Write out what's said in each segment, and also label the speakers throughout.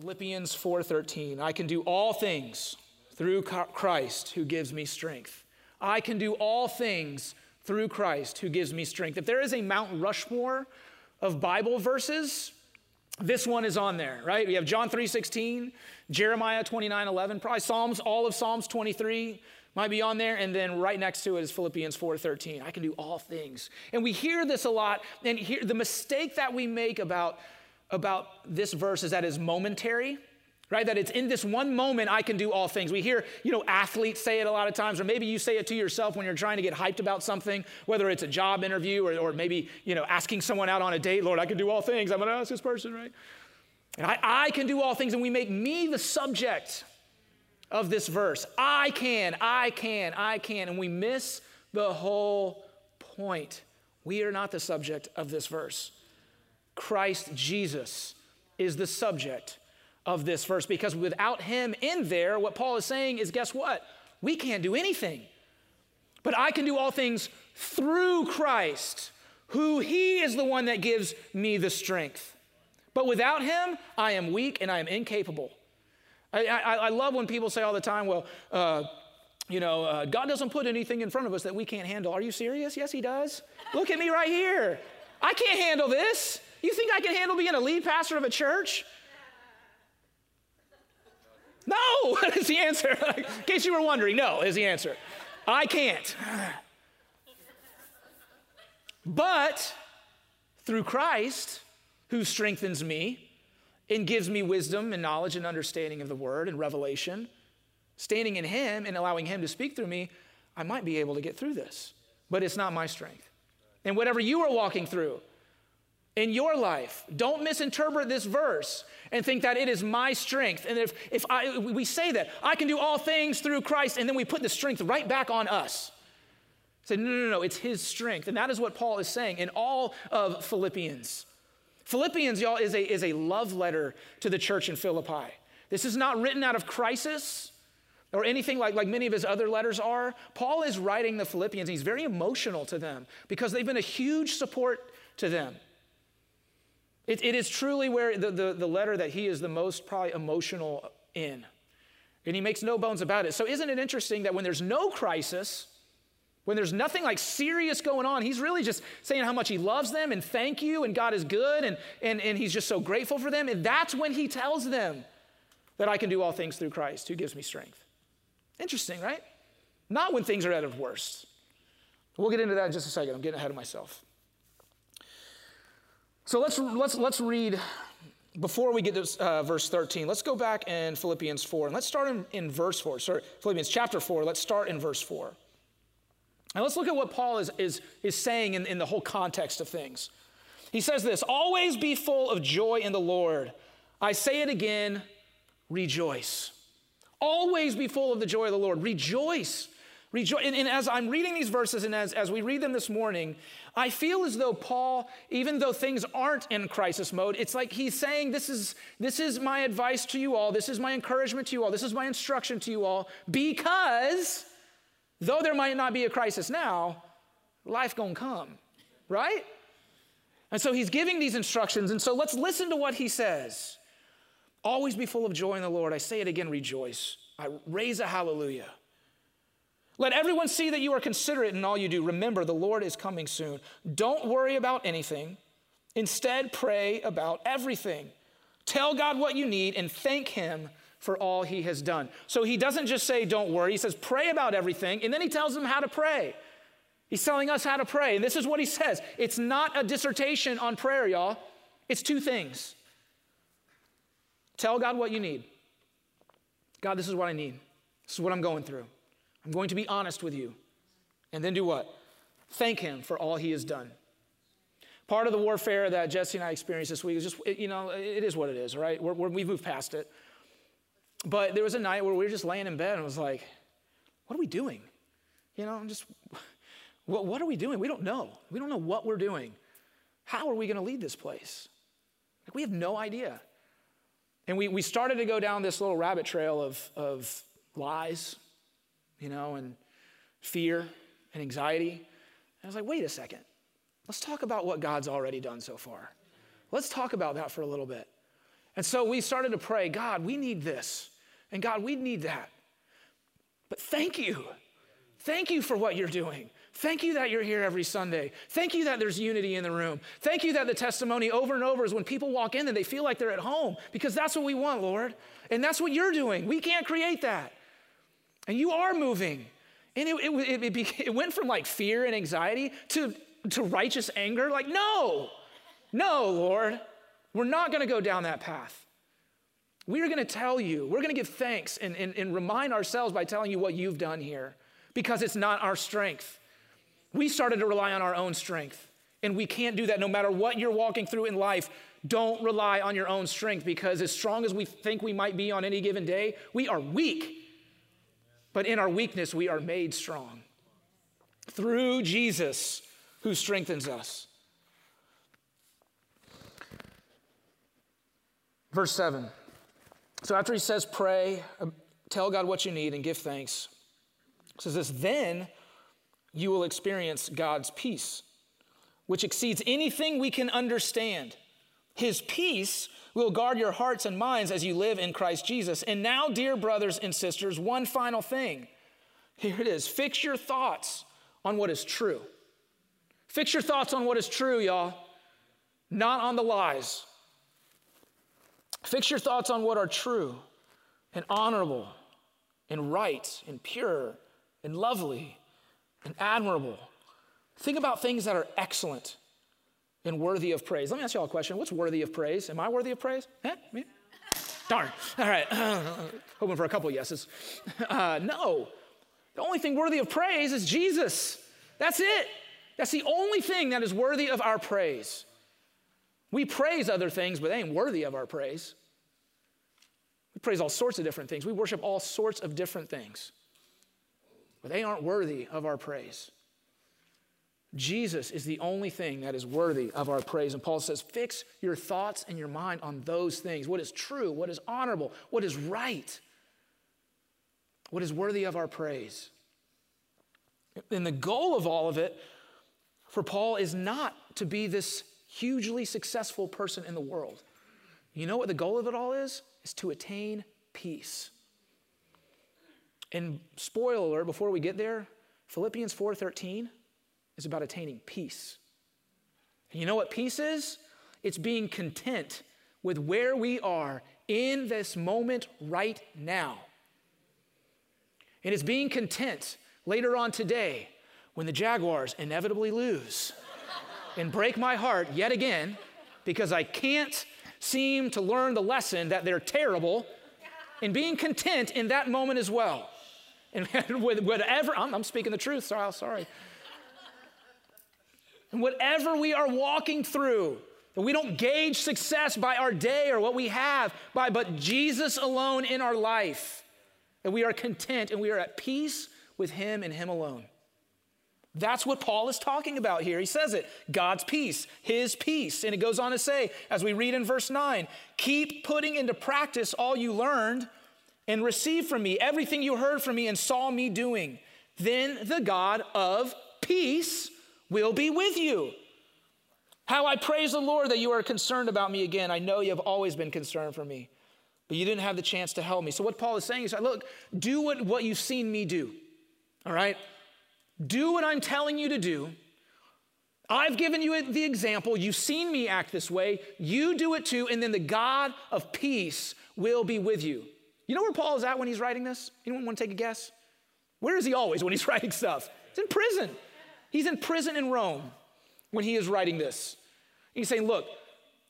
Speaker 1: Philippians 4:13. I can do all things through Christ who gives me strength. I can do all things through Christ who gives me strength. If there is a Mount Rushmore of Bible verses, this one is on there, right? We have John 3:16, Jeremiah 29:11, probably Psalms, all of Psalms 23 might be on there and then right next to it is Philippians 4:13. I can do all things. And we hear this a lot and here the mistake that we make about about this verse is that it's momentary, right? That it's in this one moment I can do all things. We hear, you know, athletes say it a lot of times, or maybe you say it to yourself when you're trying to get hyped about something, whether it's a job interview or, or maybe, you know, asking someone out on a date, Lord, I can do all things. I'm going to ask this person, right? And I, I can do all things, and we make me the subject of this verse. I can, I can, I can. And we miss the whole point. We are not the subject of this verse. Christ Jesus is the subject of this verse because without him in there, what Paul is saying is guess what? We can't do anything. But I can do all things through Christ, who he is the one that gives me the strength. But without him, I am weak and I am incapable. I, I, I love when people say all the time, well, uh, you know, uh, God doesn't put anything in front of us that we can't handle. Are you serious? Yes, he does. Look at me right here. I can't handle this. You think I can handle being a lead pastor of a church? No, is the answer. In case you were wondering, no is the answer. I can't. But through Christ, who strengthens me and gives me wisdom and knowledge and understanding of the word and revelation, standing in Him and allowing Him to speak through me, I might be able to get through this. But it's not my strength. And whatever you are walking through, in your life. Don't misinterpret this verse and think that it is my strength. And if, if I, we say that, I can do all things through Christ, and then we put the strength right back on us. Say, no, no, no, it's his strength. And that is what Paul is saying in all of Philippians. Philippians, y'all, is a, is a love letter to the church in Philippi. This is not written out of crisis or anything like, like many of his other letters are. Paul is writing the Philippians, and he's very emotional to them because they've been a huge support to them. It, it is truly where the, the, the letter that he is the most probably emotional in. And he makes no bones about it. So, isn't it interesting that when there's no crisis, when there's nothing like serious going on, he's really just saying how much he loves them and thank you and God is good and, and, and he's just so grateful for them. And that's when he tells them that I can do all things through Christ who gives me strength. Interesting, right? Not when things are at their worst. We'll get into that in just a second. I'm getting ahead of myself. So let's, let's, let's read, before we get to uh, verse 13, let's go back in Philippians 4, and let's start in, in verse 4. Sorry, Philippians chapter 4, let's start in verse 4. And let's look at what Paul is, is, is saying in, in the whole context of things. He says this Always be full of joy in the Lord. I say it again, rejoice. Always be full of the joy of the Lord. Rejoice. Rejoice. And, and as I'm reading these verses and as, as we read them this morning, I feel as though Paul, even though things aren't in crisis mode, it's like he's saying, this is, this is my advice to you all, this is my encouragement to you all, this is my instruction to you all, because though there might not be a crisis now, life gonna come, right? And so he's giving these instructions, and so let's listen to what he says. Always be full of joy in the Lord. I say it again, rejoice. I raise a hallelujah. Let everyone see that you are considerate in all you do. Remember, the Lord is coming soon. Don't worry about anything. Instead, pray about everything. Tell God what you need and thank Him for all He has done. So He doesn't just say, Don't worry. He says, Pray about everything. And then He tells them how to pray. He's telling us how to pray. And this is what He says it's not a dissertation on prayer, y'all. It's two things. Tell God what you need. God, this is what I need. This is what I'm going through. I'm going to be honest with you. And then do what? Thank him for all he has done. Part of the warfare that Jesse and I experienced this week is just, you know, it is what it is, right? we have moved past it. But there was a night where we were just laying in bed and was like, what are we doing? You know, I'm just, what, what are we doing? We don't know. We don't know what we're doing. How are we going to lead this place? Like, we have no idea. And we, we started to go down this little rabbit trail of, of lies you know, and fear and anxiety. And I was like, wait a second. Let's talk about what God's already done so far. Let's talk about that for a little bit. And so we started to pray God, we need this. And God, we need that. But thank you. Thank you for what you're doing. Thank you that you're here every Sunday. Thank you that there's unity in the room. Thank you that the testimony over and over is when people walk in and they feel like they're at home because that's what we want, Lord. And that's what you're doing. We can't create that. And you are moving. And it, it, it, it, it went from like fear and anxiety to, to righteous anger. Like, no, no, Lord, we're not going to go down that path. We're going to tell you, we're going to give thanks and, and, and remind ourselves by telling you what you've done here because it's not our strength. We started to rely on our own strength, and we can't do that no matter what you're walking through in life. Don't rely on your own strength because, as strong as we think we might be on any given day, we are weak but in our weakness, we are made strong through Jesus who strengthens us. Verse 7. So after he says, pray, um, tell God what you need, and give thanks, says this, then you will experience God's peace, which exceeds anything we can understand. His peace will guard your hearts and minds as you live in Christ Jesus. And now, dear brothers and sisters, one final thing. Here it is fix your thoughts on what is true. Fix your thoughts on what is true, y'all, not on the lies. Fix your thoughts on what are true and honorable and right and pure and lovely and admirable. Think about things that are excellent and worthy of praise. Let me ask y'all a question. What's worthy of praise? Am I worthy of praise? Eh? Me? Darn. All right. Hoping for a couple yeses. Uh, no. The only thing worthy of praise is Jesus. That's it. That's the only thing that is worthy of our praise. We praise other things, but they ain't worthy of our praise. We praise all sorts of different things. We worship all sorts of different things, but they aren't worthy of our praise. Jesus is the only thing that is worthy of our praise. And Paul says, fix your thoughts and your mind on those things what is true, what is honorable, what is right, what is worthy of our praise. And the goal of all of it for Paul is not to be this hugely successful person in the world. You know what the goal of it all is? Is to attain peace. And spoiler before we get there, Philippians 4:13 is about attaining peace. And you know what peace is? It's being content with where we are in this moment right now. And it's being content later on today when the Jaguars inevitably lose and break my heart yet again because I can't seem to learn the lesson that they're terrible and being content in that moment as well. And with whatever, I'm, I'm speaking the truth, sorry, sorry. And whatever we are walking through, that we don't gauge success by our day or what we have, by but Jesus alone in our life. That we are content and we are at peace with Him and Him alone. That's what Paul is talking about here. He says it God's peace, His peace. And it goes on to say, as we read in verse 9, keep putting into practice all you learned and receive from me everything you heard from me and saw me doing. Then the God of peace will be with you. How I praise the Lord that you are concerned about me again. I know you have always been concerned for me, but you didn't have the chance to help me. So, what Paul is saying is, look, do what, what you've seen me do, all right? Do what I'm telling you to do. I've given you the example. You've seen me act this way. You do it too, and then the God of peace will be with you. You know where Paul is at when he's writing this? Anyone want to take a guess? Where is he always when he's writing stuff? He's in prison. He's in prison in Rome when he is writing this. He's saying, Look,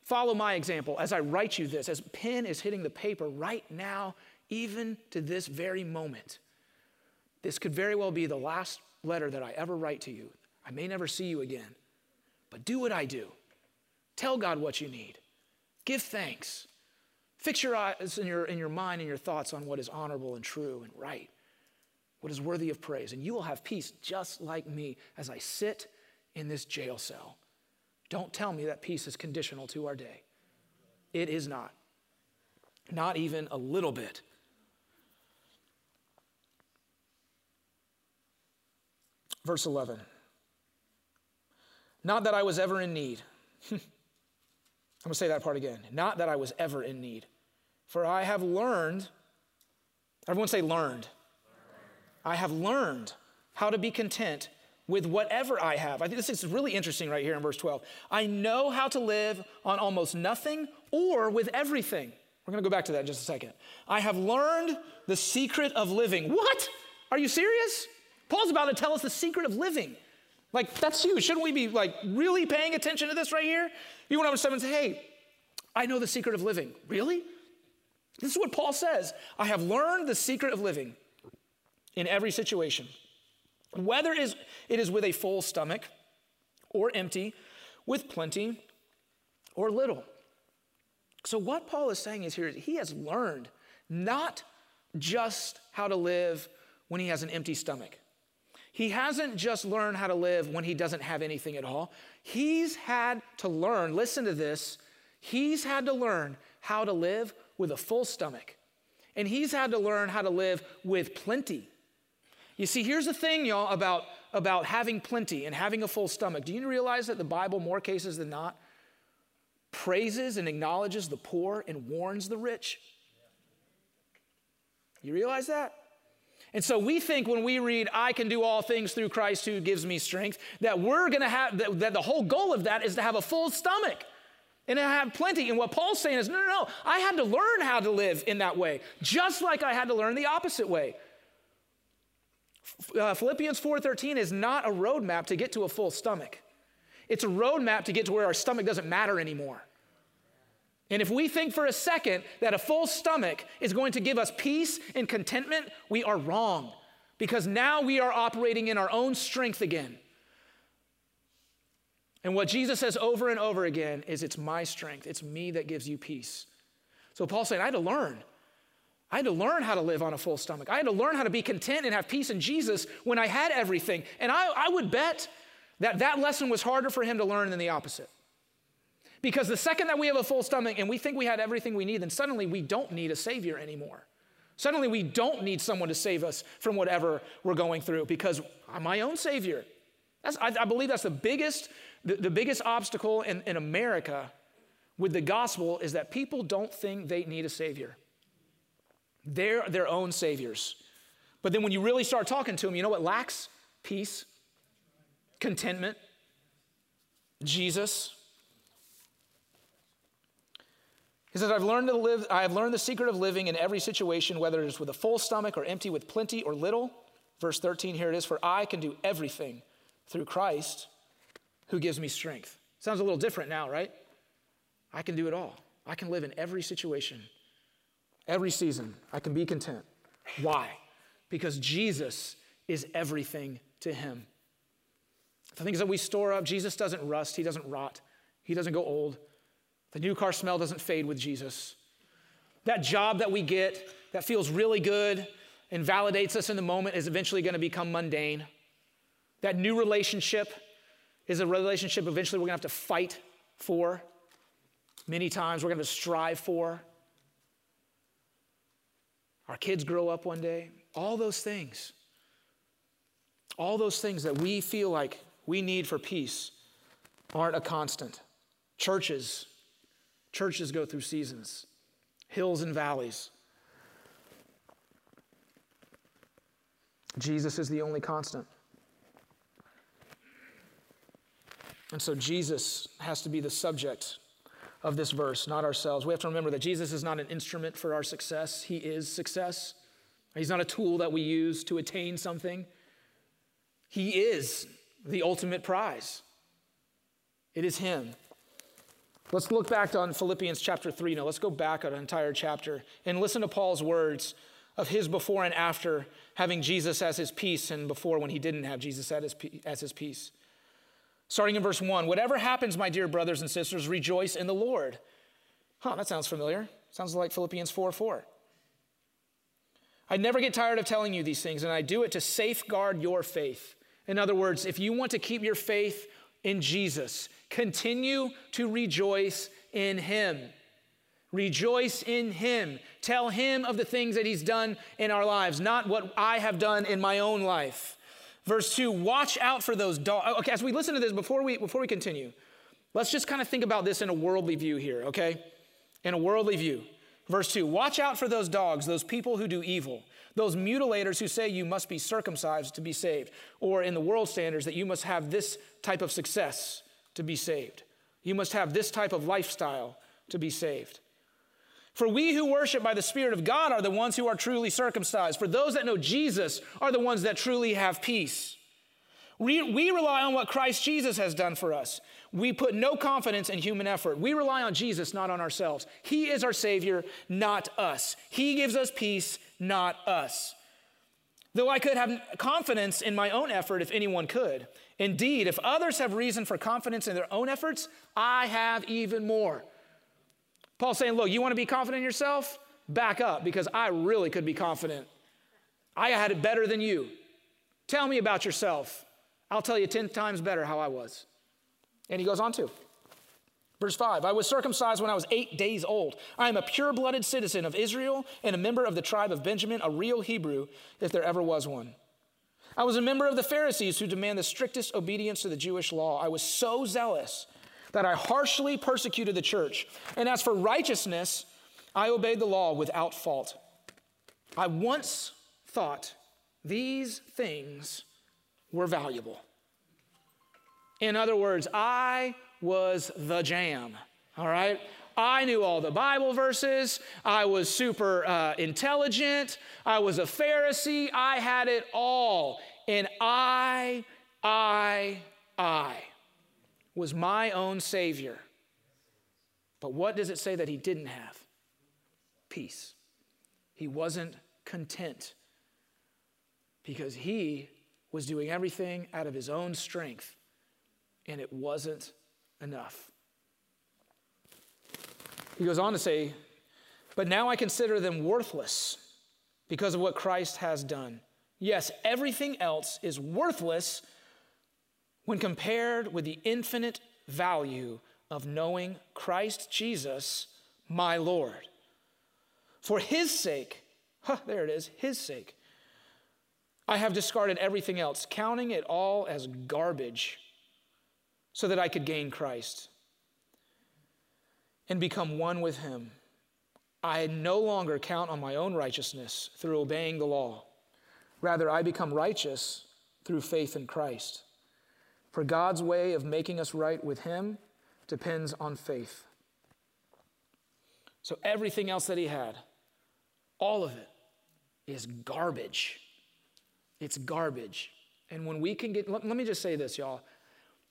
Speaker 1: follow my example as I write you this, as pen is hitting the paper right now, even to this very moment. This could very well be the last letter that I ever write to you. I may never see you again, but do what I do. Tell God what you need. Give thanks. Fix your eyes in your, in your mind and your thoughts on what is honorable and true and right what is worthy of praise, and you will have peace just like me as I sit in this jail cell. Don't tell me that peace is conditional to our day. It is not, not even a little bit. Verse 11 Not that I was ever in need. I'm going to say that part again. Not that I was ever in need, for I have learned, everyone say learned. I have learned how to be content with whatever I have. I think this is really interesting right here in verse 12. I know how to live on almost nothing or with everything. We're going to go back to that in just a second. I have learned the secret of living. What? Are you serious? Paul's about to tell us the secret of living. Like, that's huge. Shouldn't we be like really paying attention to this right here? You went over seven and say, hey, I know the secret of living. Really? This is what Paul says. I have learned the secret of living in every situation, whether it is with a full stomach or empty, with plenty or little. So, what Paul is saying is here, he has learned not just how to live when he has an empty stomach. He hasn't just learned how to live when he doesn't have anything at all. He's had to learn, listen to this, he's had to learn how to live with a full stomach. And he's had to learn how to live with plenty. You see, here's the thing, y'all, about, about having plenty and having a full stomach. Do you realize that the Bible, more cases than not, praises and acknowledges the poor and warns the rich? You realize that? And so we think when we read, I can do all things through Christ who gives me strength, that we're gonna have, that, that the whole goal of that is to have a full stomach and to have plenty. And what Paul's saying is, no, no, no, I had to learn how to live in that way, just like I had to learn the opposite way. Uh, Philippians 4:13 is not a roadmap to get to a full stomach. It's a roadmap to get to where our stomach doesn't matter anymore. And if we think for a second that a full stomach is going to give us peace and contentment, we are wrong because now we are operating in our own strength again. And what Jesus says over and over again is, It's my strength, it's me that gives you peace. So Paul's saying, I had to learn. I had to learn how to live on a full stomach. I had to learn how to be content and have peace in Jesus when I had everything. And I, I would bet that that lesson was harder for him to learn than the opposite. Because the second that we have a full stomach and we think we had everything we need, then suddenly we don't need a Savior anymore. Suddenly we don't need someone to save us from whatever we're going through because I'm my own Savior. I, I, believe that's the biggest, the, the biggest obstacle in, in America with the gospel is that people don't think they need a Savior. They're their own saviors. But then when you really start talking to them, you know what lacks? Peace, contentment, Jesus. He says, I've learned to live, I have learned the secret of living in every situation, whether it's with a full stomach or empty, with plenty or little. Verse 13, here it is, for I can do everything through Christ who gives me strength. Sounds a little different now, right? I can do it all. I can live in every situation Every season, I can be content. Why? Because Jesus is everything to him. The things that we store up, Jesus doesn't rust, he doesn't rot, he doesn't go old. The new car smell doesn't fade with Jesus. That job that we get that feels really good and validates us in the moment is eventually going to become mundane. That new relationship is a relationship eventually we're going to have to fight for many times, we're going to strive for. Our kids grow up one day. All those things. All those things that we feel like we need for peace aren't a constant. Churches, churches go through seasons, hills and valleys. Jesus is the only constant. And so Jesus has to be the subject of this verse, not ourselves. We have to remember that Jesus is not an instrument for our success, He is success. He's not a tool that we use to attain something. He is the ultimate prize. It is Him. Let's look back on Philippians chapter 3 now. Let's go back an entire chapter and listen to Paul's words of his before and after having Jesus as his peace and before when he didn't have Jesus as his peace starting in verse 1 Whatever happens, my dear brothers and sisters, rejoice in the Lord. Huh, that sounds familiar. Sounds like Philippians 4 4. I never get tired of telling you these things, and I do it to safeguard your faith. In other words, if you want to keep your faith in Jesus, continue to rejoice in Him. Rejoice in Him. Tell Him of the things that He's done in our lives, not what I have done in my own life. Verse 2, watch out for those dogs. Okay, as we listen to this, before we, before we continue, let's just kind of think about this in a worldly view here, okay? In a worldly view. Verse 2, watch out for those dogs, those people who do evil, those mutilators who say you must be circumcised to be saved, or in the world standards, that you must have this type of success to be saved. You must have this type of lifestyle to be saved. For we who worship by the Spirit of God are the ones who are truly circumcised. For those that know Jesus are the ones that truly have peace. We, we rely on what Christ Jesus has done for us. We put no confidence in human effort. We rely on Jesus, not on ourselves. He is our Savior, not us. He gives us peace, not us. Though I could have confidence in my own effort if anyone could. Indeed, if others have reason for confidence in their own efforts, I have even more. Paul's saying, look, you want to be confident in yourself? Back up because I really could be confident. I had it better than you. Tell me about yourself. I'll tell you 10 times better how I was. And he goes on to. Verse 5 I was circumcised when I was eight days old. I am a pure blooded citizen of Israel and a member of the tribe of Benjamin, a real Hebrew, if there ever was one. I was a member of the Pharisees who demand the strictest obedience to the Jewish law. I was so zealous that I harshly persecuted the church. And as for righteousness, I obeyed the law without fault. I once thought these things were valuable. In other words, I was the jam, all right? I knew all the Bible verses. I was super uh, intelligent. I was a Pharisee. I had it all. And I, I, I was my own Savior. But what does it say that he didn't have? Peace. He wasn't content because he was doing everything out of his own strength and it wasn't enough. He goes on to say, But now I consider them worthless because of what Christ has done. Yes, everything else is worthless when compared with the infinite value of knowing Christ Jesus, my Lord. For his sake, huh, there it is, his sake, I have discarded everything else, counting it all as garbage, so that I could gain Christ and become one with him. I no longer count on my own righteousness through obeying the law. Rather, I become righteous through faith in Christ. For God's way of making us right with Him depends on faith. So everything else that he had, all of it, is garbage. It's garbage. And when we can get, let, let, me just say this, y'all.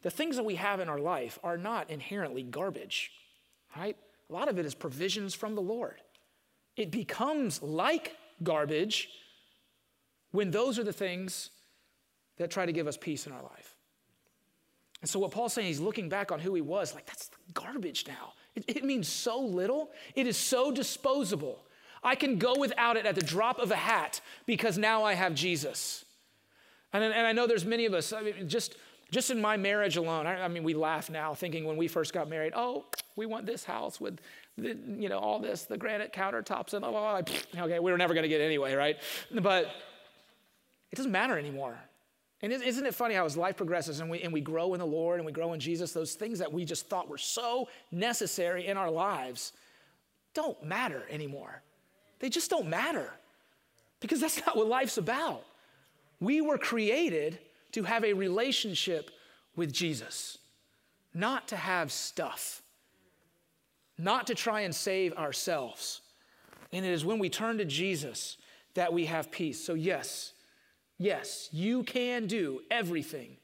Speaker 1: The things that we have in our life are not inherently garbage, right? A lot of it is provisions from the Lord. It becomes like garbage when those are the things that try to give us peace in our life. And so, what Paul's saying, he's looking back on who he was, like, that's garbage now. It, it means so little, it is so disposable. I can go without it at the drop of a hat because now I have Jesus. And, and I know there's many of us, I mean, just, just in my marriage alone, I, I mean, we laugh now thinking when we first got married, oh, we want this house with the, you know, all this, the granite countertops and blah, blah, blah. Okay, we were never going to get anyway, right? But it doesn't matter anymore. And isn't it funny how as life progresses and we, and we grow in the Lord and we grow in Jesus, those things that we just thought were so necessary in our lives don't matter anymore. They just don't matter because that's not what life's about. We were created to have a relationship with Jesus, not to have stuff, not to try and save ourselves. And it is when we turn to Jesus that we have peace. So, yes, Yes, you can do everything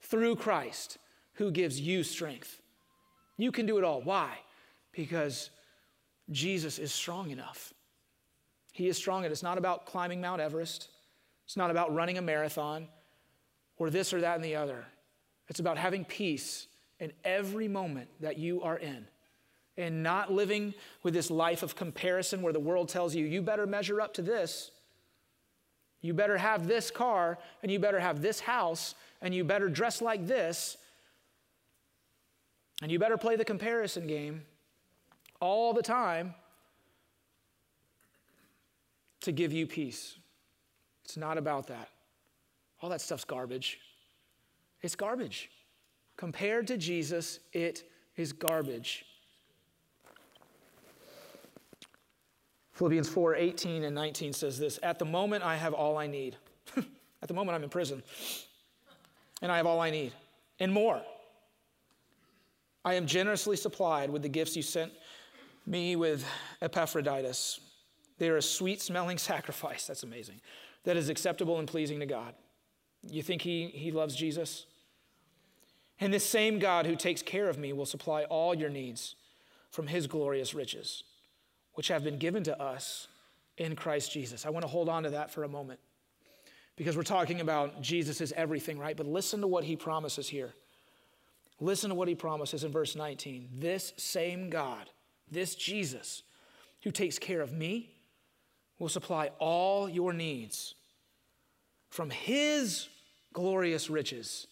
Speaker 1: through Christ who gives you strength. You can do it all. Why? Because Jesus is strong enough. He is strong, and it's not about climbing Mount Everest. It's not about running a marathon or this or that and the other. It's about having peace in every moment that you are in and not living with this life of comparison where the world tells you, you better measure up to this you better have this car, and you better have this house, and you better dress like this, and you better play the comparison game all the time to give you peace. It's not about that. All that stuff's garbage. It's garbage. Compared to Jesus, it is garbage. Philippians 4 18 and 19 says this At the moment, I have all I need. At the moment, I'm in prison, and I have all I need, and more. I am generously supplied with the gifts you sent me with Epaphroditus. They are a sweet smelling sacrifice. That's amazing. That is acceptable and pleasing to God. You think he, he loves Jesus? And this same God who takes care of me will supply all your needs from his glorious riches which have been given to us in Christ Jesus. I want to hold on to that for a moment because we're talking about Jesus is everything, right? But listen to what he promises here. Listen to what he promises in verse 19. This same God, this Jesus, who takes care of me, will supply all your needs from his glorious riches,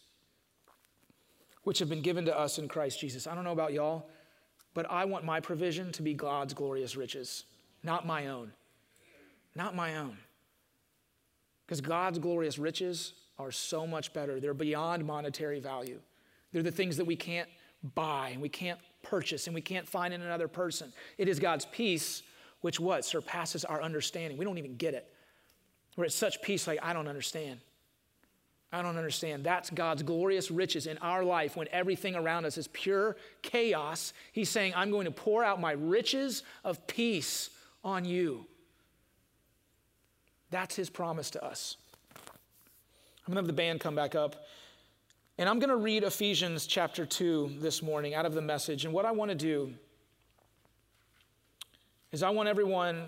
Speaker 1: which have been given to us in Christ Jesus. I don't know about y'all. But I want my provision to be God's glorious riches, not my own. Not my own. Because God's glorious riches are so much better. They're beyond monetary value. They're the things that we can't buy and we can't purchase and we can't find in another person. It is God's peace, which what? Surpasses our understanding. We don't even get it. We're at such peace, like, I don't understand. I don't understand. That's God's glorious riches in our life when everything around us is pure chaos. He's saying, I'm going to pour out my riches of peace on you. That's his promise to us. I'm going to have the band come back up. And I'm going to read Ephesians chapter 2 this morning out of the message. And what I want to do is I want everyone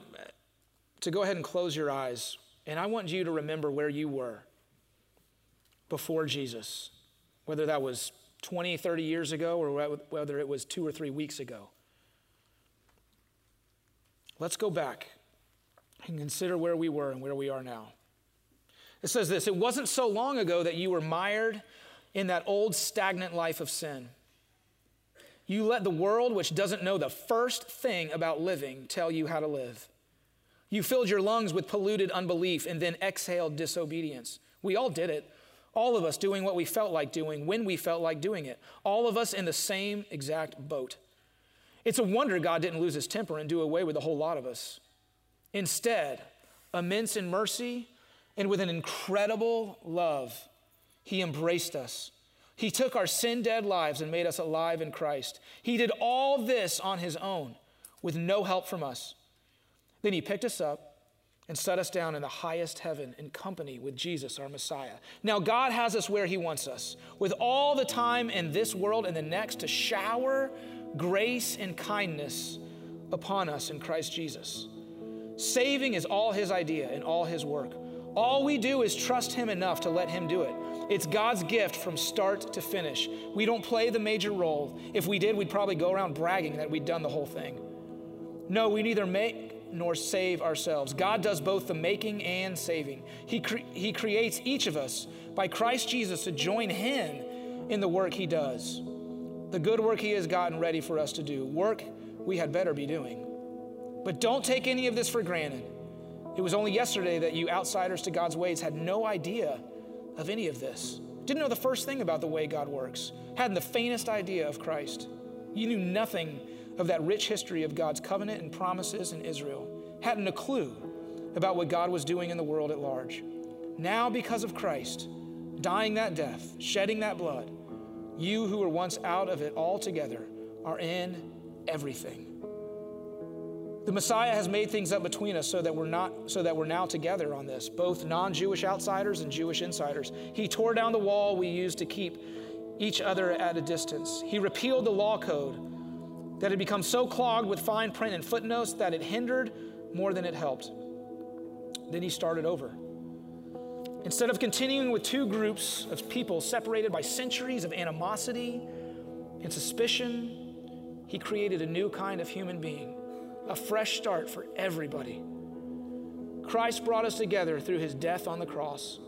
Speaker 1: to go ahead and close your eyes. And I want you to remember where you were before Jesus, whether that was 20, 30 years ago or whether it was two or three weeks ago. Let's go back and consider where we were and where we are now. It says this It wasn't so long ago that you were mired in that old stagnant life of sin. You let the world, which doesn't know the first thing about living, tell you how to live. You filled your lungs with polluted unbelief and then exhaled disobedience. We all did it. All of us doing what we felt like doing when we felt like doing it. All of us in the same exact boat. It's a wonder God didn't lose his temper and do away with a whole lot of us. Instead, immense in mercy and with an incredible love, he embraced us. He took our sin dead lives and made us alive in Christ. He did all this on his own with no help from us. Then he picked us up and set us down in the highest heaven in company with Jesus, our Messiah. Now, God has us where He wants us, with all the time in this world and the next to shower grace and kindness upon us in Christ Jesus. Saving is all His idea and all His work. All we do is trust Him enough to let Him do it. It's God's gift from start to finish. We don't play the major role. If we did, we'd probably go around bragging that we'd done the whole thing. No, we neither make nor save ourselves. God does both the making and saving. He, cre- he creates each of us by Christ Jesus to join Him in the work He does, the good work He has gotten ready for us to do, work we had better be doing. But don't take any of this for granted. It was only yesterday that you outsiders to God's ways had no idea of any of this. Didn't know the first thing about the way God works, hadn't the faintest idea of Christ. You knew nothing of that rich history of God's covenant and promises in Israel, hadn't a clue about what God was doing in the world at large. Now, because of Christ, dying that death, shedding that blood, you who were once out of it altogether are in everything. The Messiah has made things up between us so that we're not so that we're now together on this, both non-Jewish outsiders and Jewish insiders. He tore down the wall we used to keep each other at a distance. He repealed the law code that had become so clogged with fine print and footnotes that it hindered more than it helped. Then he started over. Instead of continuing with two groups of people separated by centuries of animosity and suspicion, he created a new kind of human being, a fresh start for everybody. Christ brought us together through his death on the cross.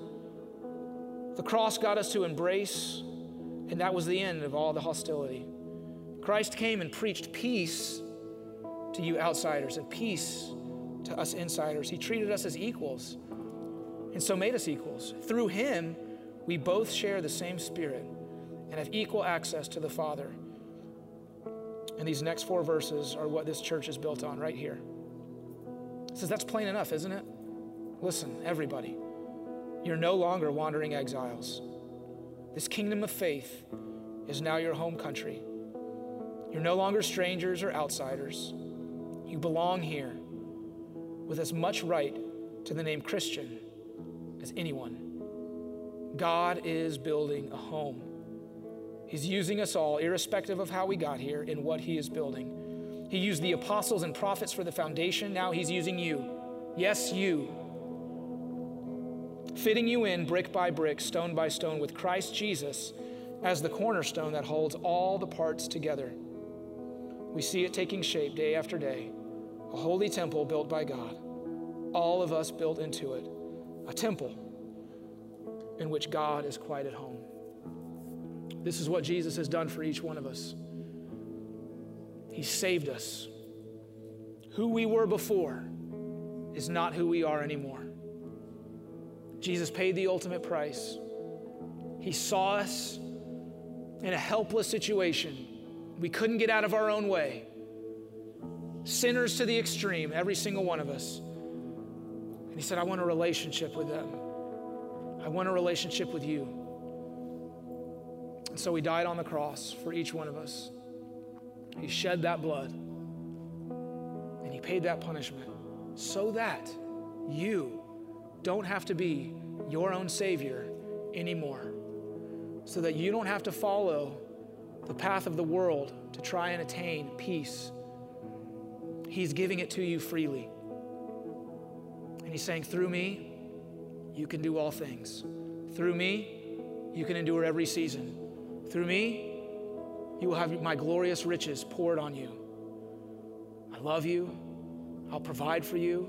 Speaker 1: The cross got us to embrace, and that was the end of all the hostility. Christ came and preached peace to you outsiders and peace to us insiders. He treated us as equals and so made us equals. Through him, we both share the same spirit and have equal access to the Father. And these next four verses are what this church is built on right here. It says that's plain enough, isn't it? Listen, everybody, you're no longer wandering exiles. This kingdom of faith is now your home country. You're no longer strangers or outsiders. You belong here with as much right to the name Christian as anyone. God is building a home. He's using us all, irrespective of how we got here in what He is building. He used the apostles and prophets for the foundation. Now He's using you. Yes, you. Fitting you in brick by brick, stone by stone, with Christ Jesus as the cornerstone that holds all the parts together. We see it taking shape day after day. A holy temple built by God, all of us built into it, a temple in which God is quite at home. This is what Jesus has done for each one of us. He saved us. Who we were before is not who we are anymore. Jesus paid the ultimate price. He saw us in a helpless situation we couldn't get out of our own way. Sinners to the extreme, every single one of us. And he said, I want a relationship with them. I want a relationship with you. And so he died on the cross for each one of us. He shed that blood and he paid that punishment so that you don't have to be your own Savior anymore. So that you don't have to follow the path of the world to try and attain peace. He's giving it to you freely. And He's saying, through me, you can do all things. Through me, you can endure every season. Through me, you will have my glorious riches poured on you. I love you. I'll provide for you.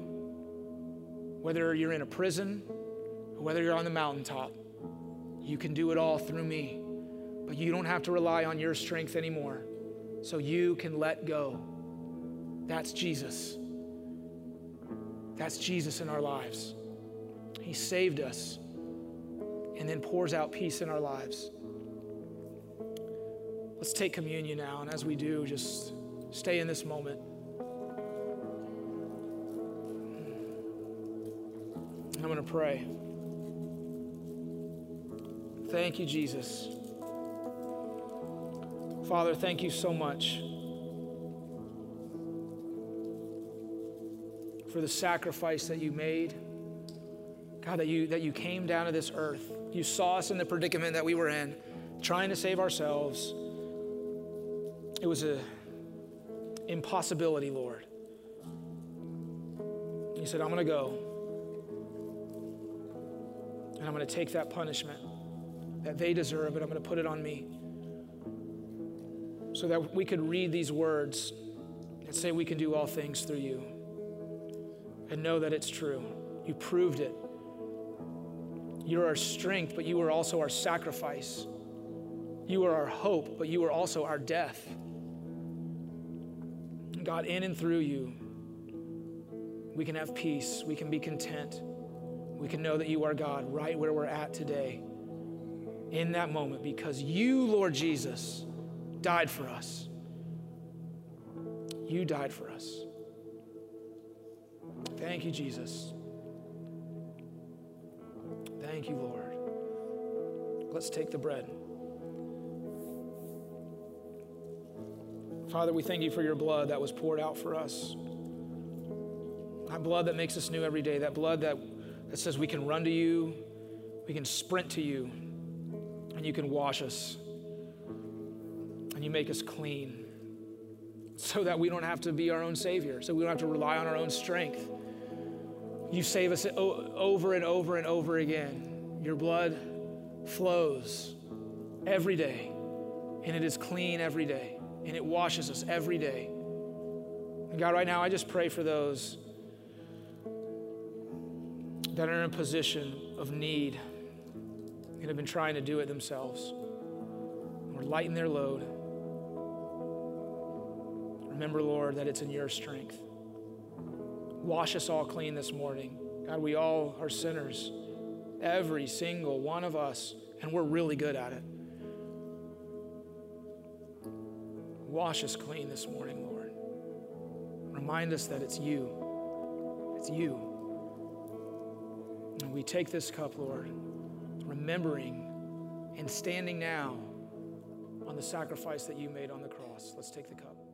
Speaker 1: Whether you're in a prison or whether you're on the mountaintop, you can do it all through me. But you don't have to rely on your strength anymore. So you can let go. That's Jesus. That's Jesus in our lives. He saved us and then pours out peace in our lives. Let's take communion now, and as we do, just stay in this moment. I'm going to pray. Thank you, Jesus. Father, thank you so much for the sacrifice that you made. God, that you, that you came down to this earth. You saw us in the predicament that we were in, trying to save ourselves. It was an impossibility, Lord. You said, I'm going to go. And I'm going to take that punishment that they deserve, and I'm going to put it on me so that we could read these words and say we can do all things through you and know that it's true. You proved it. You're our strength, but you are also our sacrifice. You are our hope, but you are also our death. God, in and through you, we can have peace. We can be content. We can know that you are God right where we're at today, in that moment, because you, Lord Jesus, died for us. You died for us. Thank you, Jesus. Thank you, Lord. Let's take the bread. Father, we thank you for your blood that was poured out for us. That blood that makes us new every day, that blood that, that says we can run to you, we can sprint to you, and you can wash us and you make us clean so that we don't have to be our own savior, so we don't have to rely on our own strength. You save us over and over and over again. Your blood flows every day, and it is clean every day, and it washes us every day. And God, right now, I just pray for those that are in a position of need and have been trying to do it themselves. or lighten their load remember, Lord, that it's in your strength. Wash us all clean this morning. God, we all are sinners, every single one of us, and we're really good at it. Wash us clean this morning, Lord. Remind us that it's you. It's you. And we take this cup, Lord, remembering and standing now on the sacrifice that you made on the cross. Let's take the cup.